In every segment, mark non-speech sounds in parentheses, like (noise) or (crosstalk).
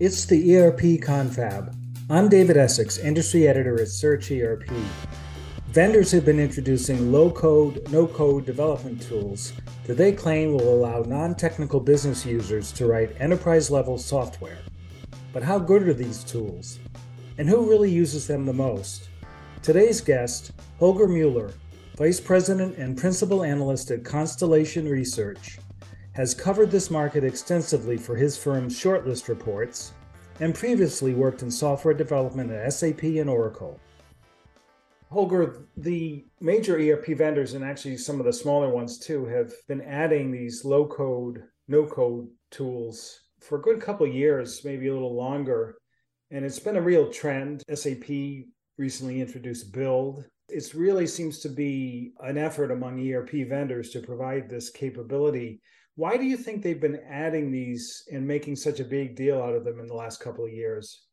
It's the ERP Confab. I'm David Essex, industry editor at Search ERP. Vendors have been introducing low code, no code development tools that they claim will allow non technical business users to write enterprise level software. But how good are these tools? And who really uses them the most? Today's guest, Holger Mueller, Vice President and Principal Analyst at Constellation Research, has covered this market extensively for his firm's shortlist reports and previously worked in software development at SAP and Oracle. Holger, the major ERP vendors and actually some of the smaller ones too have been adding these low code, no code tools for a good couple years, maybe a little longer. And it's been a real trend. SAP recently introduced Build. It really seems to be an effort among ERP vendors to provide this capability. Why do you think they've been adding these and making such a big deal out of them in the last couple of years?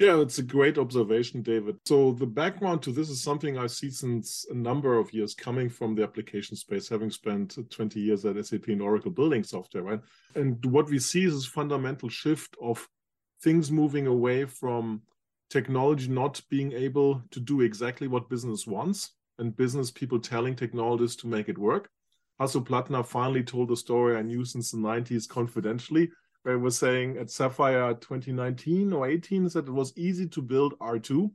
Yeah, it's a great observation, David. So the background to this is something I see since a number of years coming from the application space, having spent 20 years at SAP and Oracle building software, right? And what we see is this fundamental shift of things moving away from technology not being able to do exactly what business wants and business people telling technologists to make it work. Hasso Plattner finally told a story I knew since the 90s confidentially where he was saying at Sapphire 2019 or 18 that it was easy to build R2.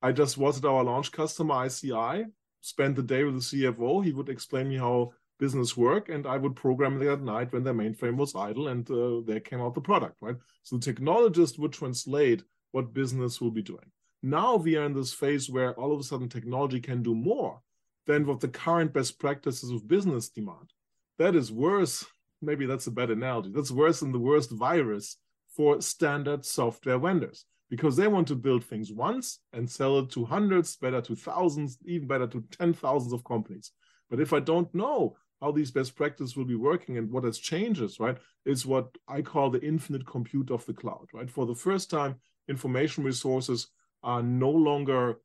I just was at our launch customer ICI, spent the day with the CFO. He would explain me how business work, and I would program it at night when their mainframe was idle, and uh, there came out the product, right? So the technologist would translate what business will be doing. Now we are in this phase where all of a sudden technology can do more than what the current best practices of business demand. That is worse maybe that's a bad analogy. That's worse than the worst virus for standard software vendors because they want to build things once and sell it to hundreds, better to thousands, even better to 10 thousands of companies. But if I don't know how these best practices will be working and what has changes, right, is what I call the infinite compute of the cloud, right? For the first time, information resources are no longer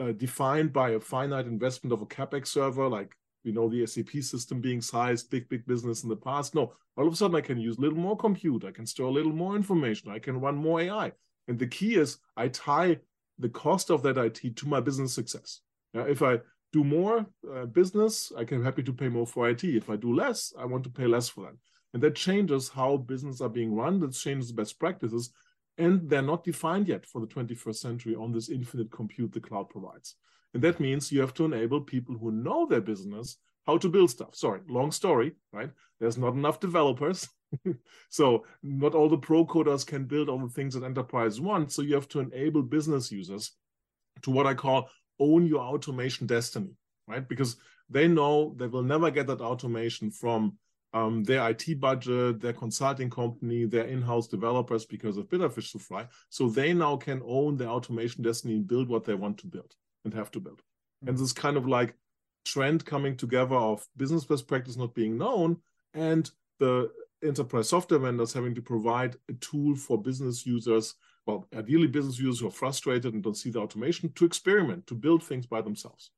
uh, defined by a finite investment of a capex server like you know the SAP system being sized, big, big business in the past. No, all of a sudden I can use a little more compute. I can store a little more information. I can run more AI. And the key is I tie the cost of that IT to my business success. Yeah, if I do more uh, business, I can happy to pay more for IT. If I do less, I want to pay less for that. And that changes how business are being run. That changes best practices. And they're not defined yet for the 21st century on this infinite compute the cloud provides. And that means you have to enable people who know their business how to build stuff. Sorry, long story, right? There's not enough developers. (laughs) so not all the pro coders can build all the things that enterprise wants. So you have to enable business users to what I call own your automation destiny, right? Because they know they will never get that automation from um, their IT budget, their consulting company, their in-house developers because of bitter fish to fry. So they now can own their automation destiny and build what they want to build and have to build. Mm-hmm. And this kind of like trend coming together of business best practice not being known and the enterprise software vendors having to provide a tool for business users, well, ideally business users who are frustrated and don't see the automation to experiment, to build things by themselves.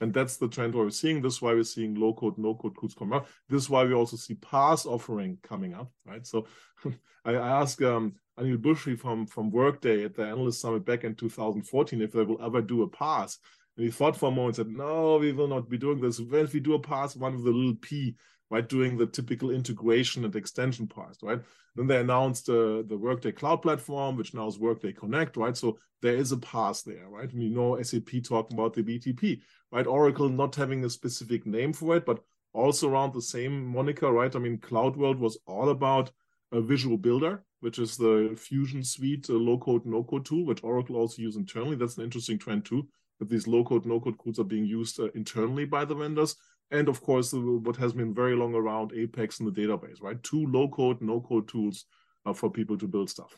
And that's the trend we're seeing. This is why we're seeing low code, no code tools come up. This is why we also see PaaS offering coming up, right? So (laughs) I asked um, Aneel Bhusri from, from Workday at the Analyst Summit back in 2014 if they will ever do a PaaS. And he thought for a moment and said, no, we will not be doing this. When if we do a PaaS, one with a little p, right, doing the typical integration and extension part, right? Then they announced uh, the Workday Cloud Platform, which now is Workday Connect, right? So there is a PaaS there, right? You know SAP talking about the BTP, right? Oracle not having a specific name for it, but also around the same moniker, right? I mean, Cloud World was all about a visual builder, which is the Fusion Suite a low-code, no-code tool, which Oracle also use internally. That's an interesting trend too, that these low-code, no-code tools are being used uh, internally by the vendors. And of course, what has been very long around Apex in the database, right? Two low-code, no-code tools uh, for people to build stuff.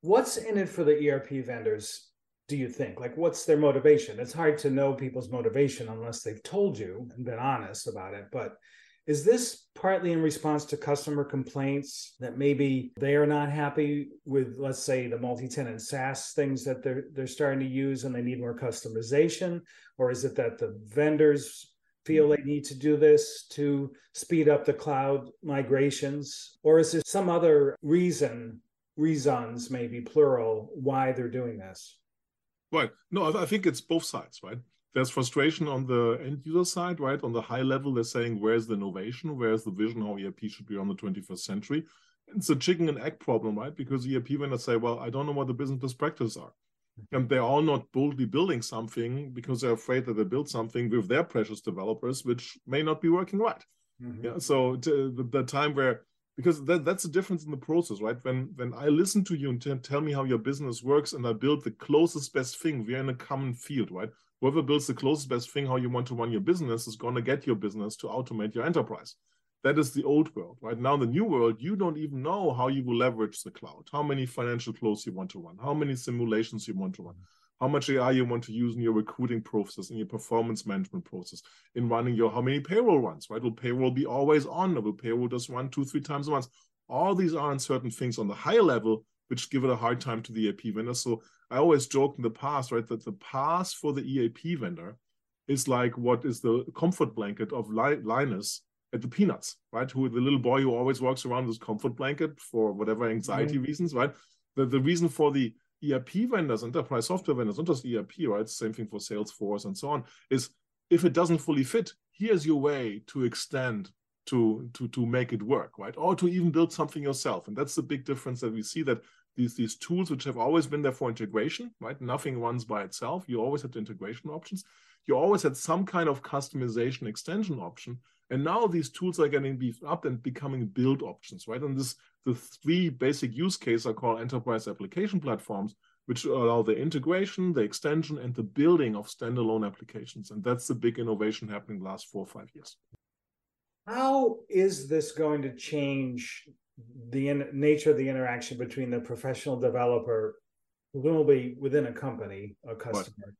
What's in it for the ERP vendors do you think? Like, what's their motivation? It's hard to know people's motivation unless they've told you and been honest about it. But is this partly in response to customer complaints that maybe they are not happy with, let's say, the multi-tenant SaaS things that they're they're starting to use and they need more customization? Or is it that the vendors feel they need to do this to speed up the cloud migrations? Or is there some other reason reasons, maybe plural, why they're doing this. Right. No, I think it's both sides, right? There's frustration on the end user side, right? On the high level, they're saying, where's the innovation? Where's the vision how ERP should be on the 21st century? It's a chicken and egg problem, right? Because ERP vendors say, well, I don't know what the business best practices are. And they're not boldly building something because they're afraid that they build something with their precious developers, which may not be working right. Mm-hmm. Yeah. So the, the time where because that, that's the difference in the process right when when i listen to you and t- tell me how your business works and i build the closest best thing we're in a common field right whoever builds the closest best thing how you want to run your business is going to get your business to automate your enterprise that is the old world right now the new world you don't even know how you will leverage the cloud how many financial flows you want to run how many simulations you want to run how much AI you want to use in your recruiting process, in your performance management process, in running your how many payroll runs, right? Will payroll be always on, or will payroll just run two, three times a month? All these are uncertain things on the higher level, which give it a hard time to the eap vendor. So I always joked in the past, right, that the PaaS for the EAP vendor is like what is the comfort blanket of Linus at the Peanuts, right? Who the little boy who always walks around with comfort blanket for whatever anxiety mm-hmm. reasons, right? The, the reason for the ERP vendors, enterprise software vendors, not just ERP, right? Same thing for Salesforce and so on, is if it doesn't fully fit, here's your way to extend to to to make it work, right? Or to even build something yourself. And that's the big difference that we see that these these tools which have always been there for integration, right? Nothing runs by itself. You always had the integration options. You always had some kind of customization extension option. And now these tools are getting beefed up and becoming build options, right? And this the three basic use cases are called enterprise application platforms, which allow the integration, the extension, and the building of standalone applications. And that's the big innovation happening the last four or five years. How is this going to change the in- nature of the interaction between the professional developer, presumably within a company, a customer,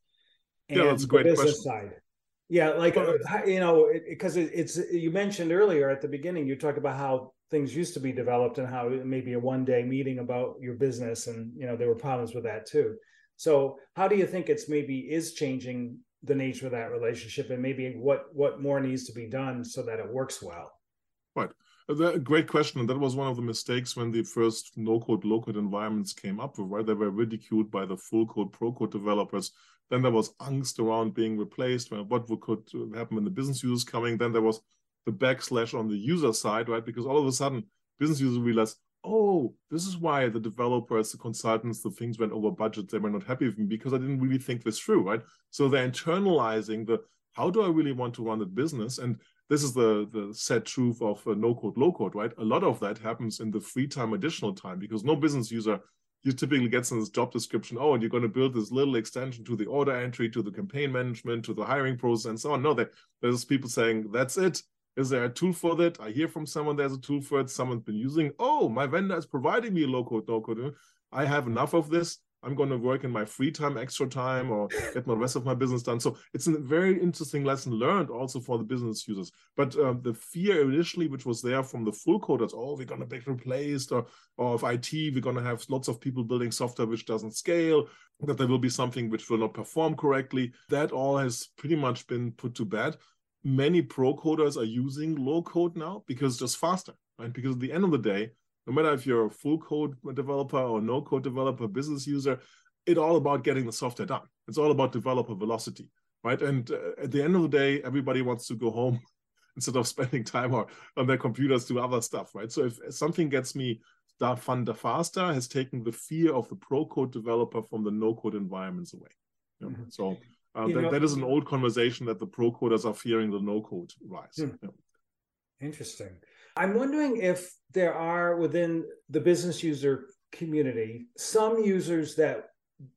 and yeah, that's a great the business question. side? Yeah, like uh, you know, because it, it's you mentioned earlier at the beginning, you talked about how things used to be developed and how maybe a one day meeting about your business, and you know there were problems with that too. So, how do you think it's maybe is changing the nature of that relationship, and maybe what what more needs to be done so that it works well? Right. Uh, a great question, and that was one of the mistakes when the first no-code, low-code environments came up. Right, they were ridiculed by the full-code, pro-code developers then there was angst around being replaced. What could happen when the business users coming? Then there was the backslash on the user side, right? Because all of a sudden, business users realized, oh, this is why the developers, the consultants, the things went over budget. They were not happy with me because I didn't really think this through, right? So they're internalizing the how do I really want to run the business? And this is the the sad truth of uh, no code, low code, right? A lot of that happens in the free time, additional time, because no business user you typically gets in this job description, oh, and you're going to build this little extension to the order entry, to the campaign management, to the hiring process, and so on. No, there's people saying, that's it. Is there a tool for that? I hear from someone there's a tool for it. Someone's been using, oh, my vendor is providing me low code, no code. I have enough of this. I'm going to work in my free time, extra time, or get my rest of my business done. So it's a very interesting lesson learned also for the business users. But uh, the fear initially, which was there from the full coders, oh, we're going to be replaced, or, or of IT, we're going to have lots of people building software which doesn't scale, that there will be something which will not perform correctly. That all has pretty much been put to bed. Many pro coders are using low code now because it's just faster, right? Because at the end of the day, no matter if you're a full code developer or no code developer, business user, it's all about getting the software done. It's all about developer velocity, right? And uh, at the end of the day, everybody wants to go home (laughs) instead of spending time or, on their computers to other stuff, right? So if something gets me fun faster, has taken the fear of the pro code developer from the no code environments away. mm-hmm. So uh, that, know, that is an old conversation that the pro coders are fearing the no code rise. Hmm. Yeah. Interesting. I'm wondering if there are within the business user community some users that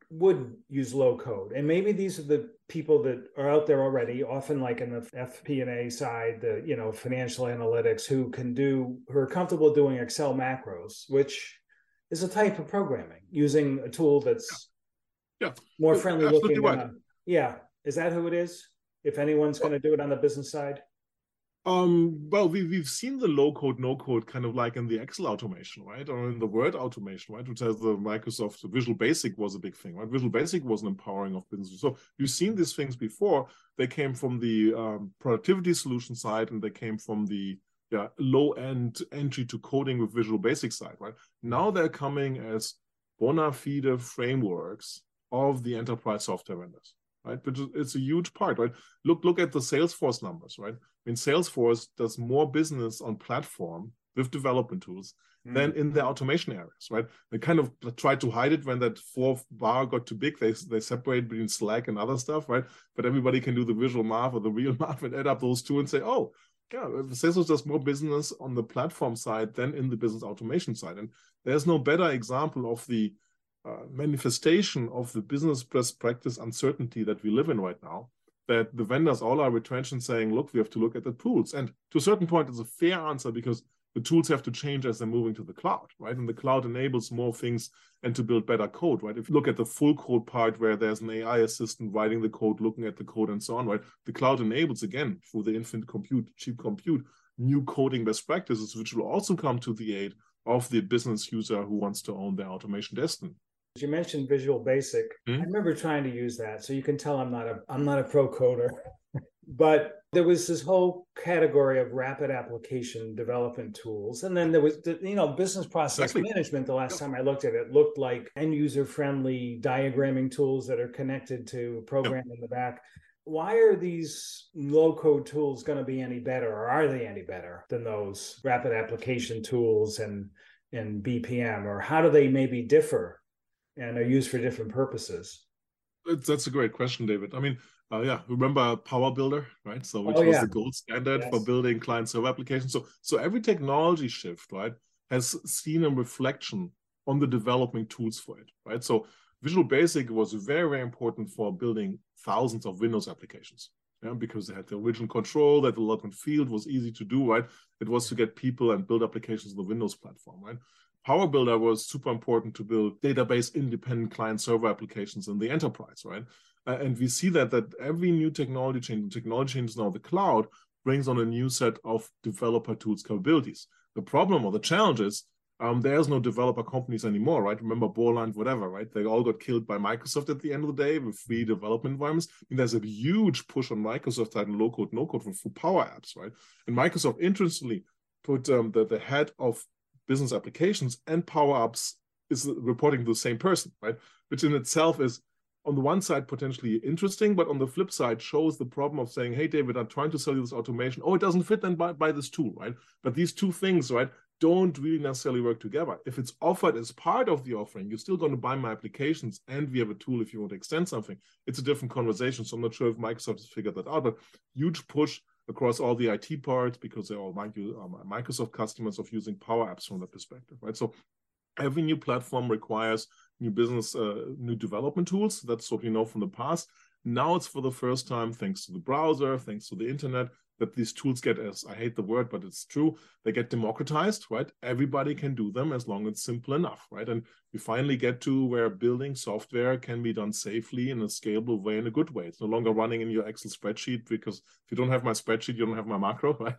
would use low code. And maybe these are the people that are out there already often like in the fp&a side the you know financial analytics who can do who are comfortable doing excel macros which is a type of programming using a tool that's yeah, yeah. more friendly looking right. yeah. Is that who it is? If anyone's well, going to do it on the business side um, well, we, we've seen the low code, no code kind of like in the Excel automation, right? Or in the Word automation, right? Which has the Microsoft Visual Basic was a big thing, right? Visual Basic was an empowering of businesses. So you've seen these things before. They came from the um, productivity solution side and they came from the yeah low end entry to coding with Visual Basic side, right? Now they're coming as bona fide frameworks of the enterprise software vendors, right? Which is it's a huge part, right? Look look at the Salesforce numbers, right? I mean, Salesforce does more business on platform with development tools mm. than in the automation areas, right? They kind of tried to hide it when that fourth bar got too big. They they separate between Slack and other stuff, right? But everybody can do the visual math or the real (laughs) math and add up those two and say, oh, yeah, Salesforce does more business on the platform side than in the business automation side. And there's no better example of the uh, manifestation of the business best practice uncertainty that we live in right now. That the vendors all are retrenching, saying, look, we have to look at the tools. And to a certain point, it's a fair answer because the tools have to change as they're moving to the cloud, right? And the cloud enables more things and to build better code, right? If you look at the full code part where there's an AI assistant writing the code, looking at the code, and so on, right? The cloud enables again through the infinite compute, cheap compute, new coding best practices, which will also come to the aid of the business user who wants to own their automation destiny. You mentioned Visual Basic. Mm-hmm. I remember trying to use that, so you can tell I'm not a I'm not a pro coder. (laughs) but there was this whole category of rapid application development tools and then there was the, you know business process exactly. management the last time i looked at it looked like end user friendly diagramming tools that are connected to a program yep. in the back why are these low code tools going to be any better or are they any better than those rapid application tools and and bpm or how do they maybe differ and are used for different purposes that's a great question david i mean uh, yeah, remember Power Builder, right? So which oh, was yeah. the gold standard yes. for building client server applications. So so every technology shift, right, has seen a reflection on the development tools for it, right? So Visual Basic was very very important for building thousands of Windows applications. Yeah, because they had the original control, that the look and field was easy to do, right? It was to get people and build applications on the Windows platform, right? Power Builder was super important to build database independent client server applications in the enterprise, right? Uh, and we see that that every new technology change, technology changes now the cloud, brings on a new set of developer tools capabilities. The problem or the challenge is um, there's no developer companies anymore, right? Remember Borland, whatever, right? They all got killed by Microsoft at the end of the day with free development environments. And there's a huge push on Microsoft side and low code, no code for, for Power Apps, right? And Microsoft interestingly put um, the, the head of business applications and Power Apps is reporting to the same person, right? Which in itself is on the one side potentially interesting, but on the flip side shows the problem of saying, "Hey, David, I'm trying to sell you this automation. Oh, it doesn't fit, then buy, buy this tool, right?" But these two things, right, don't really necessarily work together. If it's offered as part of the offering, you're still going to buy my applications, and we have a tool if you want to extend something. It's a different conversation. So I'm not sure if Microsoft has figured that out, but huge push across all the IT parts because they're all um, Microsoft customers of using Power Apps from that perspective, right? So every new platform requires new business, uh, new development tools. That's what we know from the past. Now it's for the first time, thanks to the browser, thanks to the internet, that these tools get as I hate the word, but it's true. They get democratized, right? Everybody can do them as long as it's simple enough, right? And we finally get to where building software can be done safely in a scalable way, in a good way. It's no longer running in your Excel spreadsheet because if you don't have my spreadsheet, you don't have my macro, (laughs) right?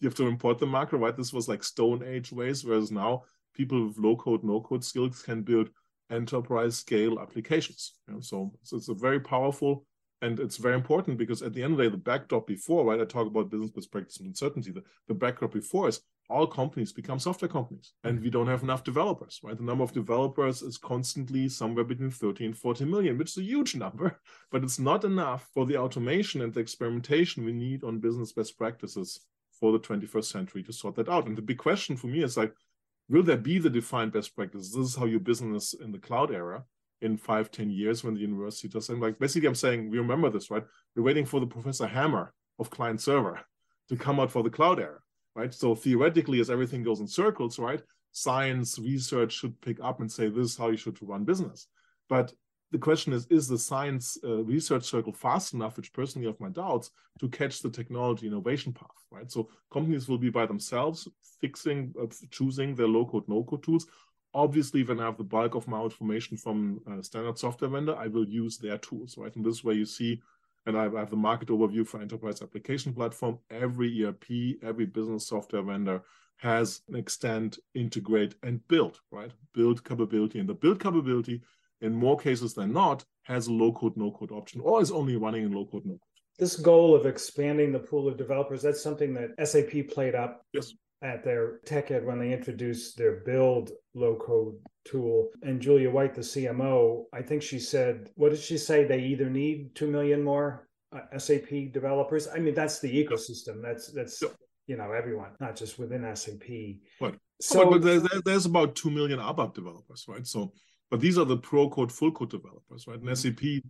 you have to import the macro, right? This was like Stone Age ways, whereas now people with low code, no code skills can build enterprise scale applications. You know, so, so it's a very powerful and it's very important because at the end of the day, the backdrop before, right? I talk about business best practice and uncertainty. The, the backdrop before is all companies become software companies and mm-hmm. we don't have enough developers, right? The number of developers is constantly somewhere between 30 and 40 million, which is a huge number, (laughs) but it's not enough for the automation and the experimentation we need on business best practices for the 21st century to sort that out. And the big question for me is like, will there be the defined best practices? This is how you business in the cloud era in five, ten years when the university does. And like basically, I'm saying we remember this, right? We're waiting for the Professor Hammer of client server to come out for the cloud era, right? So theoretically, as everything goes in circles, right? Science research should pick up and say this is how you should run business. But the question is is the science uh, research circle fast enough which personally I have my doubts to catch the technology innovation path right so companies will be by themselves fixing uh, choosing their low code no code tools obviously when i have the bulk of my information from a standard software vendor i will use their tools right and this way you see and I have the market overview for enterprise application platform. Every ERP, every business software vendor has an extend, integrate, and build, right? Build capability. And the build capability in more cases than not, has a low code, no code option or is only running in low code, no code. This goal of expanding the pool of developers, that's something that SAP played up yes. At their TechEd when they introduced their build low code tool. And Julia White, the CMO, I think she said, what did she say? They either need 2 million more uh, SAP developers. I mean, that's the ecosystem. That's, that's, you know, everyone, not just within SAP. Right. So, but, but there's, there's about 2 million ABAP developers, right? So, but these are the pro code, full code developers, right? And mm-hmm. SAP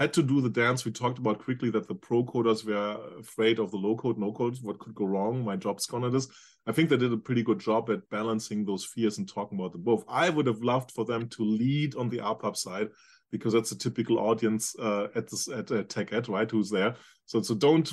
had to do the dance. We talked about quickly that the pro coders were afraid of the low code, no code, what could go wrong. My job's gone at this. I think they did a pretty good job at balancing those fears and talking about them both. I would have loved for them to lead on the ABAP side because that's a typical audience uh, at this at uh, Tech Ed, right? Who's there? So so don't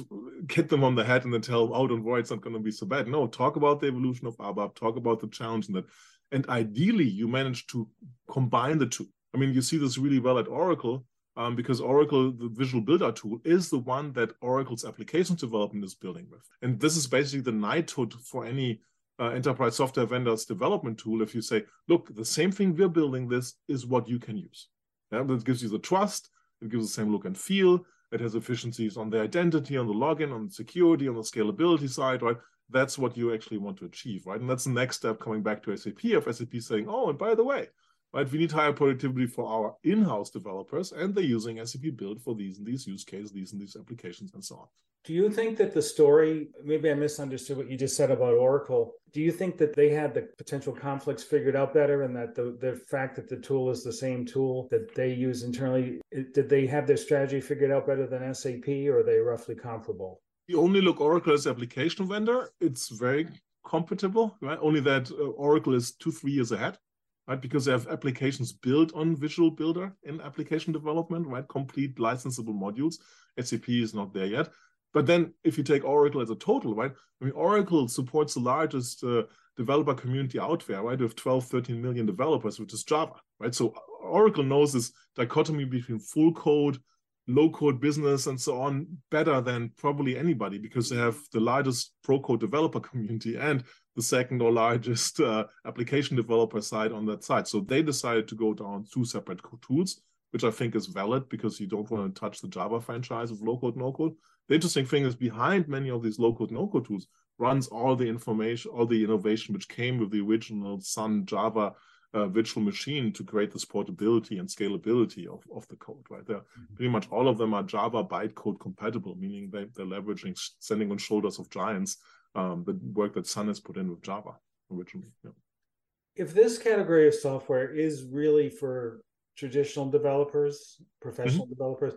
hit them on the head and then tell, oh, don't worry, it's not going to be so bad. No, talk about the evolution of ABAP, talk about the challenge and that, and ideally you manage to combine the two. I mean, you see this really well at Oracle um, because Oracle, the Visual Builder tool, is the one that Oracle's application development is building with. And this is basically the knighthood for any uh, enterprise software vendor's development tool. If you say, look, the same thing we're building this is what you can use. Yeah, that gives you the trust, it gives the same look and feel, it has efficiencies on the identity, on the login, on the security, on the scalability side, right? That's what you actually want to achieve, right? And that's the next step coming back to SAP of SAP saying, oh, and by the way, right? We need higher productivity for our in-house developers, and they're using SAP Build for these and these use cases, these and these applications, and so on. Do you think that the story, maybe I misunderstood what you just said about Oracle. Do you think that they had the potential conflicts figured out better and that the, the fact that the tool is the same tool that they use internally, did they have their strategy figured out better than SAP or are they roughly comparable? You only look Oracle as application vendor, it's very compatible, right? Only that uh, Oracle is two, three years ahead right? Because they have applications built on Visual Builder in application development, right? Complete licensable modules. SAP is not there yet. But then if you take Oracle as a total, right? I mean, Oracle supports the largest uh, developer community out there, right? With 12, 13 million developers, which is Java, right? So Oracle knows this dichotomy between full code, low code business, and so on better than probably anybody because they have the largest pro code developer community and the second or largest uh, application developer side on that side. So they decided to go down two separate tools, which I think is valid because you don't want to touch the Java franchise of low code, no code. The interesting thing is behind many of these low code, no code tools runs all the information, all the innovation which came with the original Sun Java uh, virtual machine to create this portability and scalability of, of the code, right? There, mm-hmm. pretty much all of them are Java bytecode compatible, meaning they, they're leveraging standing on shoulders of giants um, the work that Sun has put in with Java originally. Yeah. If this category of software is really for traditional developers, professional mm-hmm. developers,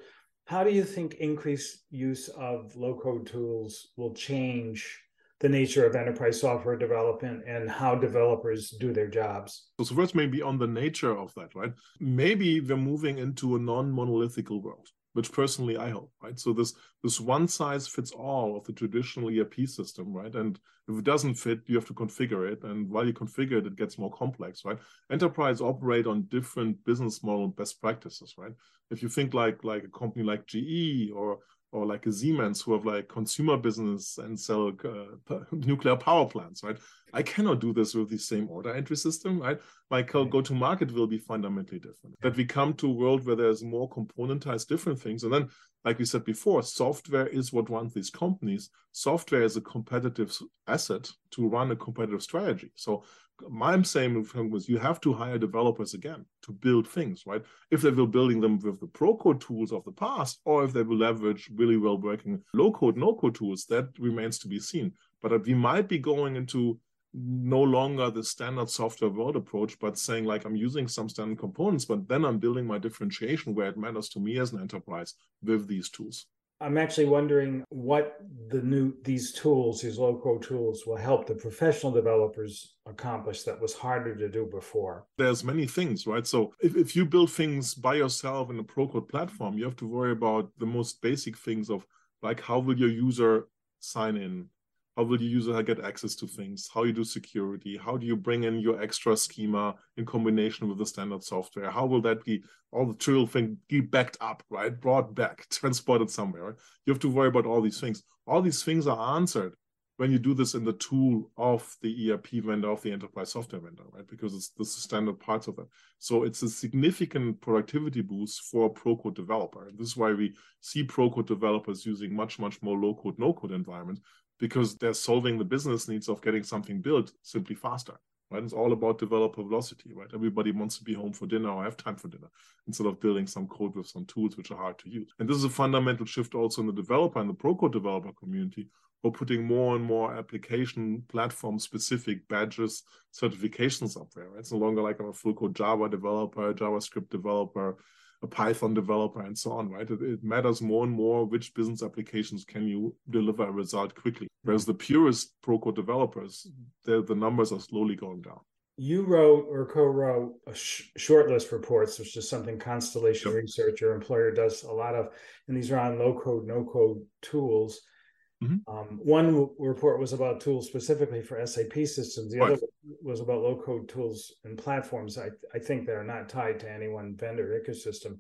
how do you think increased use of low code tools will change the nature of enterprise software development and how developers do their jobs. So, first, maybe on the nature of that, right? Maybe we're moving into a non-monolithical world which personally I hope, right? So this this one size fits all of the traditional ERP system, right? And if it doesn't fit, you have to configure it. And while you configure it, it gets more complex, right? Enterprise operate on different business model best practices, right? If you think like like a company like GE or or like a Siemens who have like consumer business and sell uh, nuclear power plants, right? I cannot do this with the same order entry system, right? My go to market will be fundamentally different. That we come to a world where there's more componentized different things. And then, like we said before, software is what runs these companies. Software is a competitive asset to run a competitive strategy. So my same thing was you have to hire developers again to build things, right? If they will building them with the pro code tools of the past, or if they will leverage really well working low code, no code tools, that remains to be seen. But uh, we might be going into no longer the standard software world approach, but saying like I'm using some standard components, but then I'm building my differentiation where it matters to me as an enterprise with these tools. I'm actually wondering what the new these tools, these low code tools, will help the professional developers accomplish that was harder to do before. There's many things, right? So if, if you build things by yourself in a pro code platform, you have to worry about the most basic things of like how will your user sign in? How will the user get access to things how you do security how do you bring in your extra schema in combination with the standard software how will that be all the trivial thing be backed up right brought back (laughs) transported somewhere right? you have to worry about all these things all these things are answered when you do this in the tool of the ERP vendor, of the enterprise software vendor, right? Because it's the standard parts of it. So it's a significant productivity boost for a pro-code developer. And this is why we see pro-code developers using much, much more low-code, no-code environment because they're solving the business needs of getting something built simply faster. Right? It's all about developer velocity, right? Everybody wants to be home for dinner or have time for dinner instead of building some code with some tools which are hard to use. And this is a fundamental shift also in the developer and the pro-code developer community we're putting more and more application platform specific badges, certifications up there. Right? It's no longer like I'm a full code Java developer, JavaScript developer, a Python developer, and so on. Right? It, it matters more and more which business applications can you deliver a result quickly. Mm-hmm. Whereas the purest pro code developers, the numbers are slowly going down you wrote or co-wrote a sh- shortlist reports, which is something Constellation yep. Research, your employer, does a lot of, and these are on low code, no code tools. Mm-hmm. Um, one report was about tools specifically for SAP systems. The right. other was about low code tools and platforms. I, I think they're not tied to any one vendor ecosystem.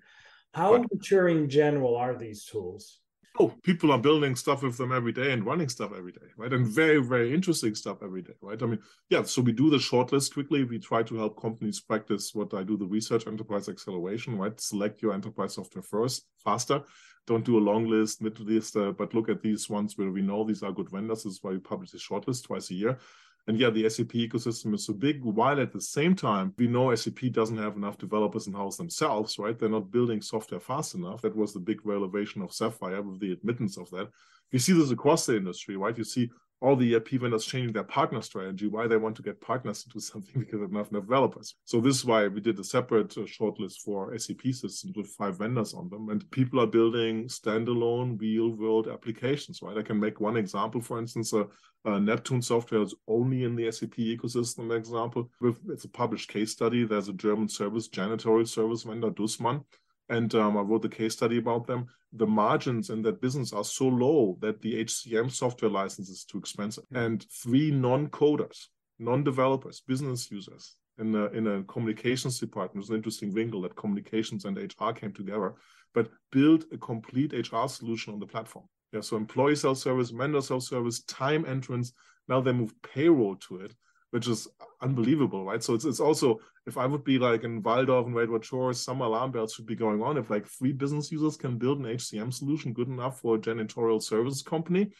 How right. mature in general are these tools? Oh, people are building stuff with them every day and running stuff every day, right? And very, very interesting stuff every day, right? I mean, yeah, so we do the shortlist quickly. We try to help companies practice what I do the research enterprise acceleration, right? Select your enterprise software first, faster don't do a long list, mid list, uh, but look at these ones where we know these are good vendors. This is why we publish a shortlist twice a year. And yeah, the SAP ecosystem is so big, while at the same time, we know SAP doesn't have enough developers in house themselves, right? They're not building software fast enough. That was the big revelation of Sapphire with the admittance of that. You see this across the industry, right? You see all the ERP vendors changing their partner strategy, why they want to get partners into something (laughs) because of enough developers. So this is why we did a separate uh, shortlist for SAP systems with five vendors on them. And people are building standalone real world applications, right? I can make one example, for instance, uh, uh, Neptune software is only in the SAP ecosystem example. With, it's a published case study. There's a German service, janitorial service vendor, Dussmann, and um, I wrote a case study about them. The margins in that business are so low that the HCM software license is too expensive. And three non-coders, non-developers, business users in a, in a communications department, it's an interesting wrinkle that communications and HR came together, but build a complete HR solution on the platform. Yeah, so employee self-service, vendor self-service, time entrance. Now they move payroll to it which is unbelievable, right? So it's it's also if I would be like in Walldorf and Redwood Shores, some alarm bells should be going on. If like three business users can build an HCM solution good enough for a janitorial services company,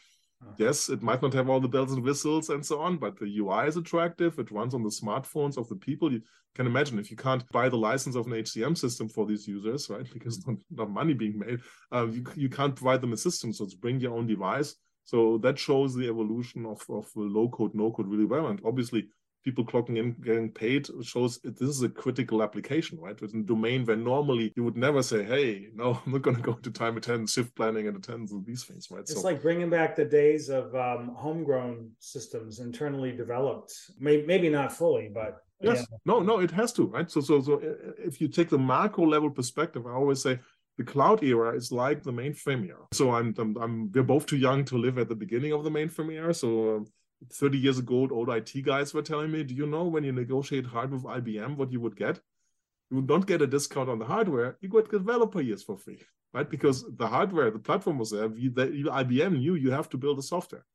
uh-huh. yes, it might not have all the bells and whistles and so on, but the UI is attractive. It runs on the smartphones of the people. You can imagine if you can't buy the license of an HCM system for these users, right? (laughs) Because not, not money being made, uh, you you can't provide them a system. So it's bring your own device so that shows the evolution of, of low code, no code really well. And obviously, people clocking in, getting paid shows this is a critical application, right? It's a domain where normally you would never say, hey, no, (laughs) I'm not going to go into time attendance, shift planning, and attendance and these things, right? It's so, like bringing back the days of um, homegrown systems, internally developed, maybe, maybe not fully, but. Yes, yeah. no, no, it has to, right? So, so, so if you take the macro level perspective, I always say the cloud era is like the mainframe era. So I'm, I'm, I'm, we're both too young to live at the beginning of the mainframe era. So um, 30 years ago, old IT guys were telling me, do you know when you negotiate hard with IBM, what you would get? You not get a discount on the hardware. You get developer years for free, right? Because the hardware, the platform was there. the, IBM knew you have to build the software.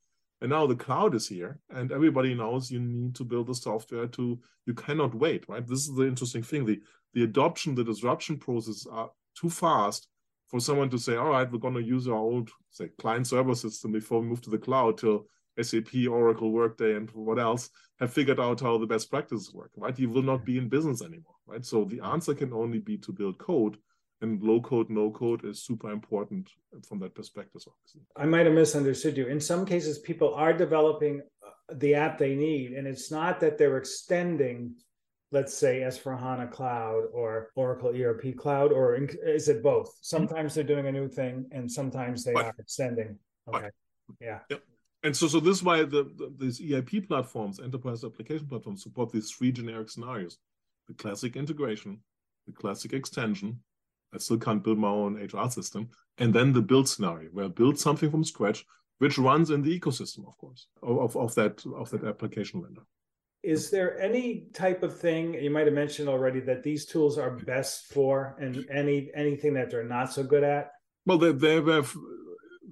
And now the cloud is here, and everybody knows you need to build the software to, you cannot wait, right? This is the interesting thing. The, the adoption, the disruption process are too fast for someone to say, all right, we're going to use our old say client server system before we move to the cloud till SAP, Oracle, Workday, and what else have figured out how the best practices work, right? You will not be in business anymore, right? So the answer can only be to build code and low code, no code is super important from that perspective. Obviously. I might have misunderstood you. In some cases, people are developing uh, the app they need, and it's not that they're extending let's say S4HANA Cloud or Oracle ERP Cloud, or is it both? Mm-hmm. Sometimes they're doing a new thing and sometimes they are extending. Okay. Yeah. Yep. And so, so this is why the, the, these EIP platforms, enterprise application platforms, support these three generic scenarios: the classic integration, the classic extension. I still can't build my own HR system, and then the build scenario, where I build something from scratch, which runs in the ecosystem, of course, of, of that of that application vendor is there any type of thing you might have mentioned already that these tools are best for and any anything that they're not so good at well they, they have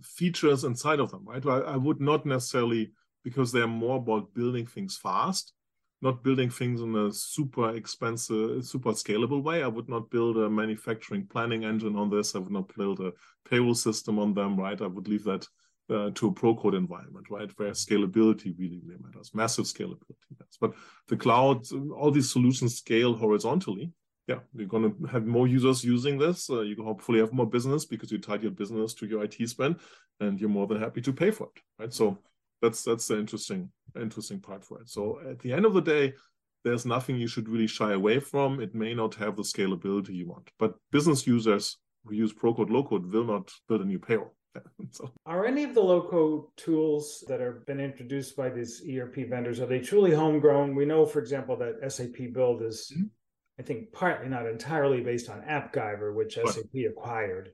features inside of them right I, I, would not necessarily because they're more about building things fast, not building things in a super expensive, super scalable way. I would not build a manufacturing planning engine on this. I would not build a payroll system on them, right? I would leave that uh, to a pro code environment, right? Where scalability really, really matters, massive scalability But the cloud, all these solutions scale horizontally. Yeah, you're going to have more users using this. Uh, you hopefully have more business because you tied your business to your IT spend, and you're more than happy to pay for it, right? So that's that's the interesting interesting part for it. So at the end of the day, there's nothing you should really shy away from. It may not have the scalability you want, but business users who use pro code low code will not build a new payroll (laughs) so. Are any of the low code tools that have been introduced by these ERP vendors are they truly homegrown? We know, for example, that SAP Build is, mm-hmm. I think, partly not entirely based on AppGyver, which right. SAP acquired.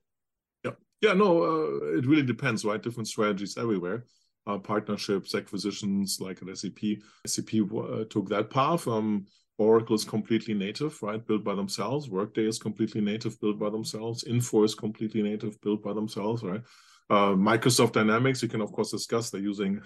Yeah, yeah, no, uh, it really depends, right? Different strategies everywhere. Uh, partnerships, acquisitions, like at SAP. SAP uh, took that path. Um, Oracle is completely native, right? Built by themselves. Workday is completely native, built by themselves. Infor is completely native, built by themselves, right? Uh, Microsoft Dynamics, you can of course discuss. They're using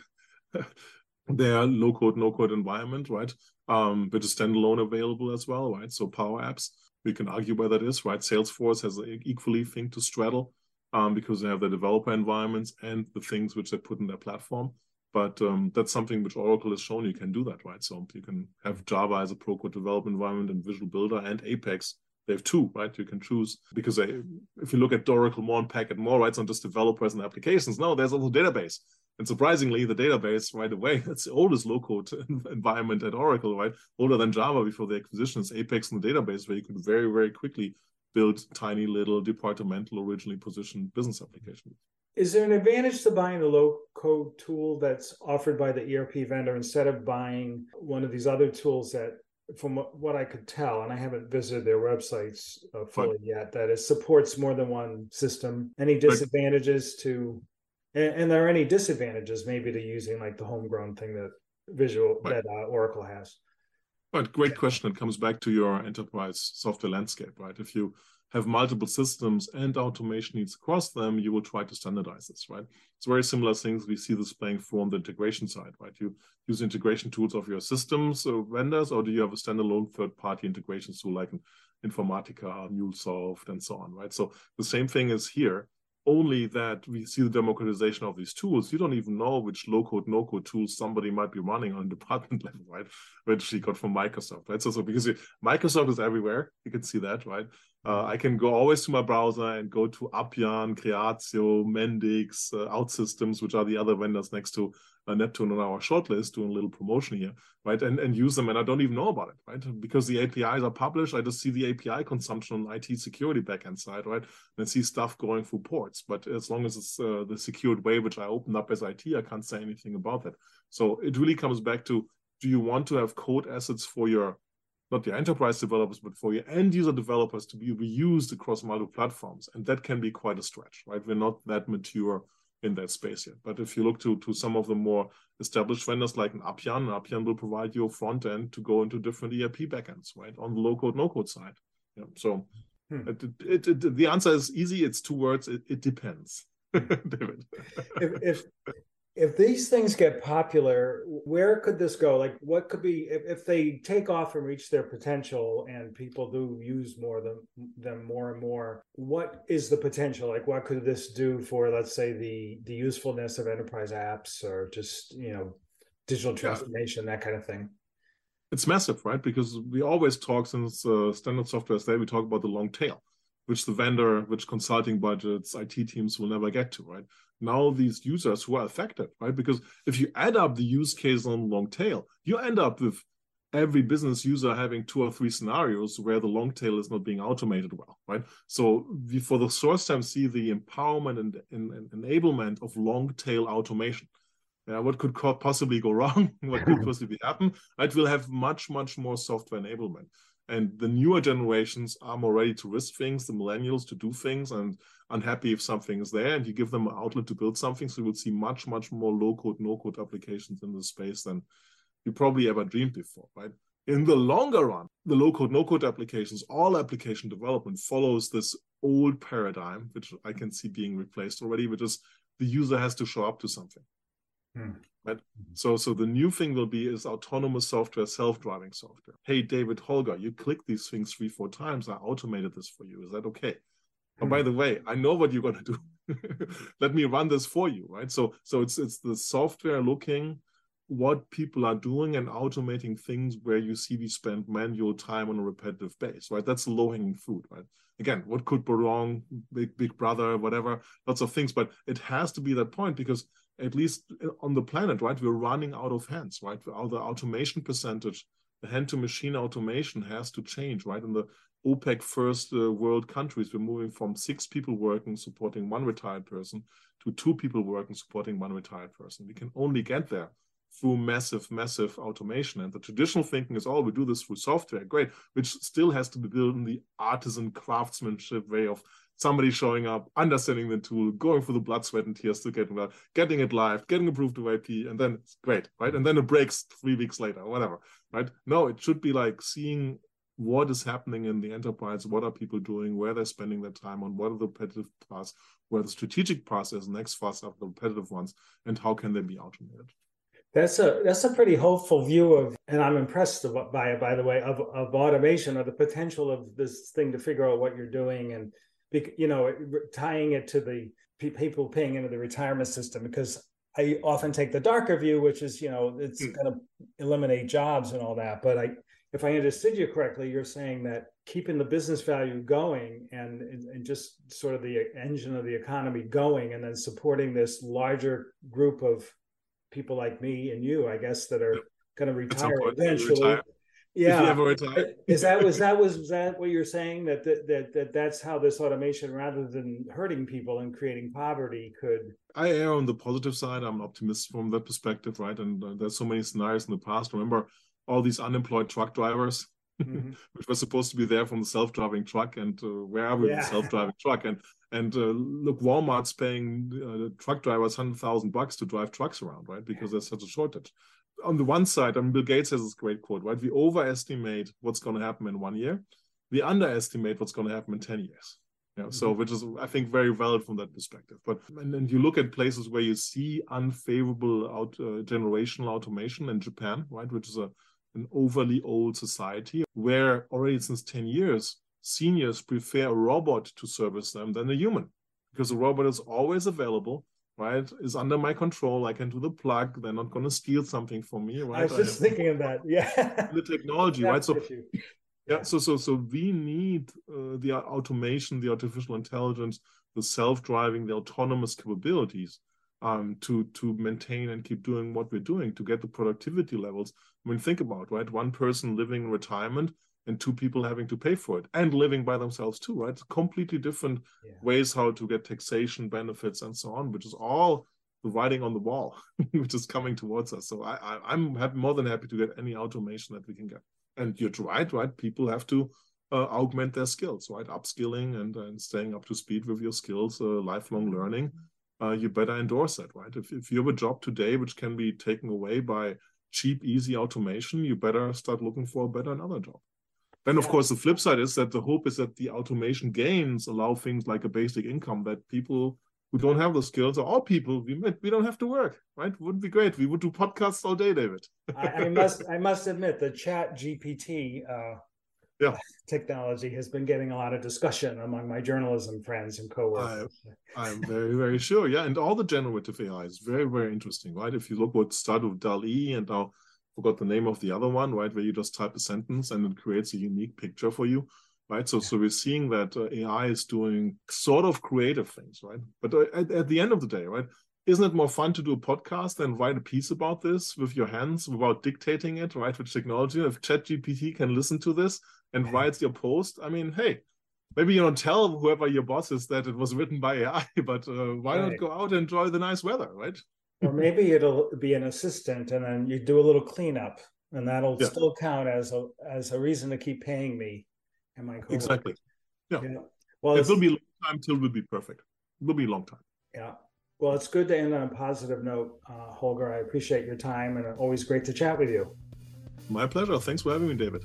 (laughs) their low code, no code environment, right? Um, which is standalone available as well, right? So Power Apps, we can argue where that is, right? Salesforce has equally thing to straddle um, because they have the developer environments and the things which they put in their platform. But um, that's something which Oracle has shown you can do that, right? So you can have Java as a pro code development environment and Visual Builder and Apex they have two, right? You can choose because they, if you look at Oracle more and Packet more, right, it's not just developers and applications. No, there's also database. And surprisingly, the database right away, (laughs) that's the oldest low-code (laughs) environment at Oracle, right? Older than Java before the acquisition is Apex in the database, where you could very, very quickly build tiny little departmental originally positioned business applications. Is there an advantage to buying a low code tool that's offered by the ERP vendor instead of buying one of these other tools that from what I could tell, and I haven't visited their websites uh, fully yet, that it supports more than one system. Any disadvantages to, and, and, there are any disadvantages maybe to using like the homegrown thing that Visual right. that uh, Oracle has? But great question. It comes back to your enterprise software landscape, right? If you have multiple systems and automation needs across them, you will try to standardize this, right? It's very similar things. We see this playing through on the integration side, right? You use integration tools of your systems or vendors, or do you have a standalone third-party integration tool like Informatica, MuleSoft, and so on, right? So the same thing is here only that we see the democratization of these tools, you don't even know which low code, no code tools somebody might be running on (laughs) department level, right? Which he got from Microsoft, right? So, so because Microsoft is everywhere, you can see that, right? Uh, I can go always to my browser and go to Appian, Creatio, Mendix, uh, OutSystems, which are the other vendors next to uh, Neptune on our shortlist, doing a little promotion here, right? And and use them, and I don't even know about it, right? Because the APIs are published, I just see the API consumption on IT security backend side, right? And see stuff going through ports. But as long as it's uh, the secured way, which I opened up as IT, I can't say anything about that. So it really comes back to: Do you want to have code assets for your not your enterprise developers, but for your end user developers to be reused across multiple platforms. And that can be quite a stretch, right? We're not that mature in that space yet. But if you look to, to some of the more established vendors like an Appian, Appian will provide you a front end to go into different ERP backends, right? On the low code, no code side. Yeah. So hmm. it, it, it, the answer is easy. It's two words. It, depends. (laughs) David. if, if if these things get popular, where could this go? Like, what could be if, if they take off and reach their potential, and people do use more them them more and more? What is the potential? Like, what could this do for, let's say, the the usefulness of enterprise apps, or just you know, digital transformation, yeah. that kind of thing? It's massive, right? Because we always talk since uh, standard software is there we talk about the long tail which the vendor, which consulting budgets, IT teams will never get to, right? Now these users who are affected, right? Because if you add up the use case on long tail, you end up with every business user having two or three scenarios where the long tail is not being automated well, right? So we, for the source time, see the empowerment and, and, and enablement of long tail automation. Yeah, what could possibly go (laughs) wrong? what could (laughs) possibly happen? It will have much, much more software enablement. And the newer generations are more ready to risk things, the millennials to do things and unhappy if something is there and you give them an outlet to build something. So you will see much, much more low code, no code applications in this space than you probably ever dreamed before, right? In the longer run, the low code, no code applications, all application development follows this old paradigm, which I can see being replaced already, which is the user has to show up to something. Hmm. Right. So, so the new thing will be is autonomous software, self-driving software. Hey, David Holger, you click these things three, four times. I automated this for you. Is that okay? Oh, by hmm. the way, I know what you're going to do. (laughs) Let me run this for you, right? So, so it's it's the software looking what people are doing and automating things where you see we spend manual time on a repetitive base, right? That's low hanging fruit, right? Again, what could go wrong? Big Big Brother, whatever, lots of things, but it has to be that point because at least on the planet, right, we're running out of hands, right? The automation percentage, the hand to machine automation has to change, right? In the OPEC first uh, world countries, we're moving from six people working supporting one retired person to two people working supporting one retired person. We can only get there through massive, massive automation. And the traditional thinking is, oh, we do this through software, great, which still has to be built in the artisan craftsmanship way of somebody showing up, understanding the tool, going through the blood, sweat, and tears to get it, getting it live, getting approved to IP, and then it's great, right? And then it breaks three weeks later, whatever, right? No, it should be like seeing what is happening in the enterprise, what are people doing, where they're spending their time on, what are the repetitive parts, where the strategic process next fast are the repetitive ones, and how can they be automated. That's a that's a pretty hopeful view of, and I'm impressed by it. By the way, of of automation or the potential of this thing to figure out what you're doing, and you know, tying it to the people paying into the retirement system. Because I often take the darker view, which is you know it's mm. going to eliminate jobs and all that. But I, if I understood you correctly, you're saying that keeping the business value going and and just sort of the engine of the economy going, and then supporting this larger group of people like me and you, I guess, that are going to retire eventually. Retire. Yeah, is that was that was, was that what you're saying that, that that that that's how this automation, rather than hurting people and creating poverty, could? I err on the positive side. I'm an optimist from that perspective, right? And uh, there's so many scenarios in the past. Remember all these unemployed truck drivers mm-hmm. (laughs) which were supposed to be there from the self-driving truck and uh, where are we yeah. with the self-driving truck and and uh, look, Walmart's paying uh, truck drivers hundred thousand bucks to drive trucks around, right? Because there's such a shortage. On the one side, I mean, Bill Gates has this great quote, right? We overestimate what's going to happen in one year, we underestimate what's going to happen in ten years. Yeah, mm-hmm. so which is I think very valid from that perspective. But and then you look at places where you see unfavorable out uh, generational automation in Japan, right, which is a an overly old society where already since 10 years seniors prefer a robot to service them than a human because the robot is always available right? Is under my control. I can do the plug. They're not going to steal something from me right i was just I thinking of that. Yeah. (laughs) The technology right? So yeah so so so we need uh, the automation the artificial intelligence the self-driving the autonomous capabilities um, to to maintain and keep doing what we're doing to get the productivity levels. I mean, think about right, one person living in retirement and two people having to pay for it and living by themselves too, right? Completely different yeah. ways how to get taxation benefits and so on, which is all the writing on the wall, (laughs) which is coming towards us. So I, I am more than happy to get any automation that we can get. And you're right, right? People have to uh, augment their skills, right? Upskilling and, and staying up to speed with your skills, uh, lifelong learning. Uh, you better endorse that, right? If, if you have a job today which can be taken away by cheap, easy automation, you better start looking for a better another job. Then, of course, the flip side is that the hope is that the automation gains allow things like a basic income that people who don't have the skills or all people we we don't have to work, right? Wouldn't be great. We would do podcasts all day, David. I, I, must I must admit the Chat GPT uh, yeah. technology has been getting a lot of discussion among my journalism friends and coworkers. I, I'm very very sure. Yeah, and all the generative AI is very very interesting, right? If you look what started with DALL-E and now forgot the name of the other one, right? Where you just type a sentence and it creates a unique picture for you, right? So, yeah. so we're seeing that uh, AI is doing sort of creative things, right? But uh, at, at the end of the day, right? Isn't it more fun to do a podcast and write a piece about this with your hands without dictating it, right? With technology, if ChatGPT can listen to this and writes your post, I mean, hey, maybe you don't tell whoever your boss is that it was written by AI, (laughs) but uh, why right. not go out and enjoy the nice weather, right? Or maybe it'll be an assistant and then you do a little cleanup and that'll yeah. still count as a as a reason to keep paying me and my exactly. Yeah, yeah. well it will be a long time till we'll be perfect. It will be a long time. Yeah. Well it's good to end on a positive note uh, holger. I appreciate your time and always great to chat with you. My pleasure. Thanks for having me david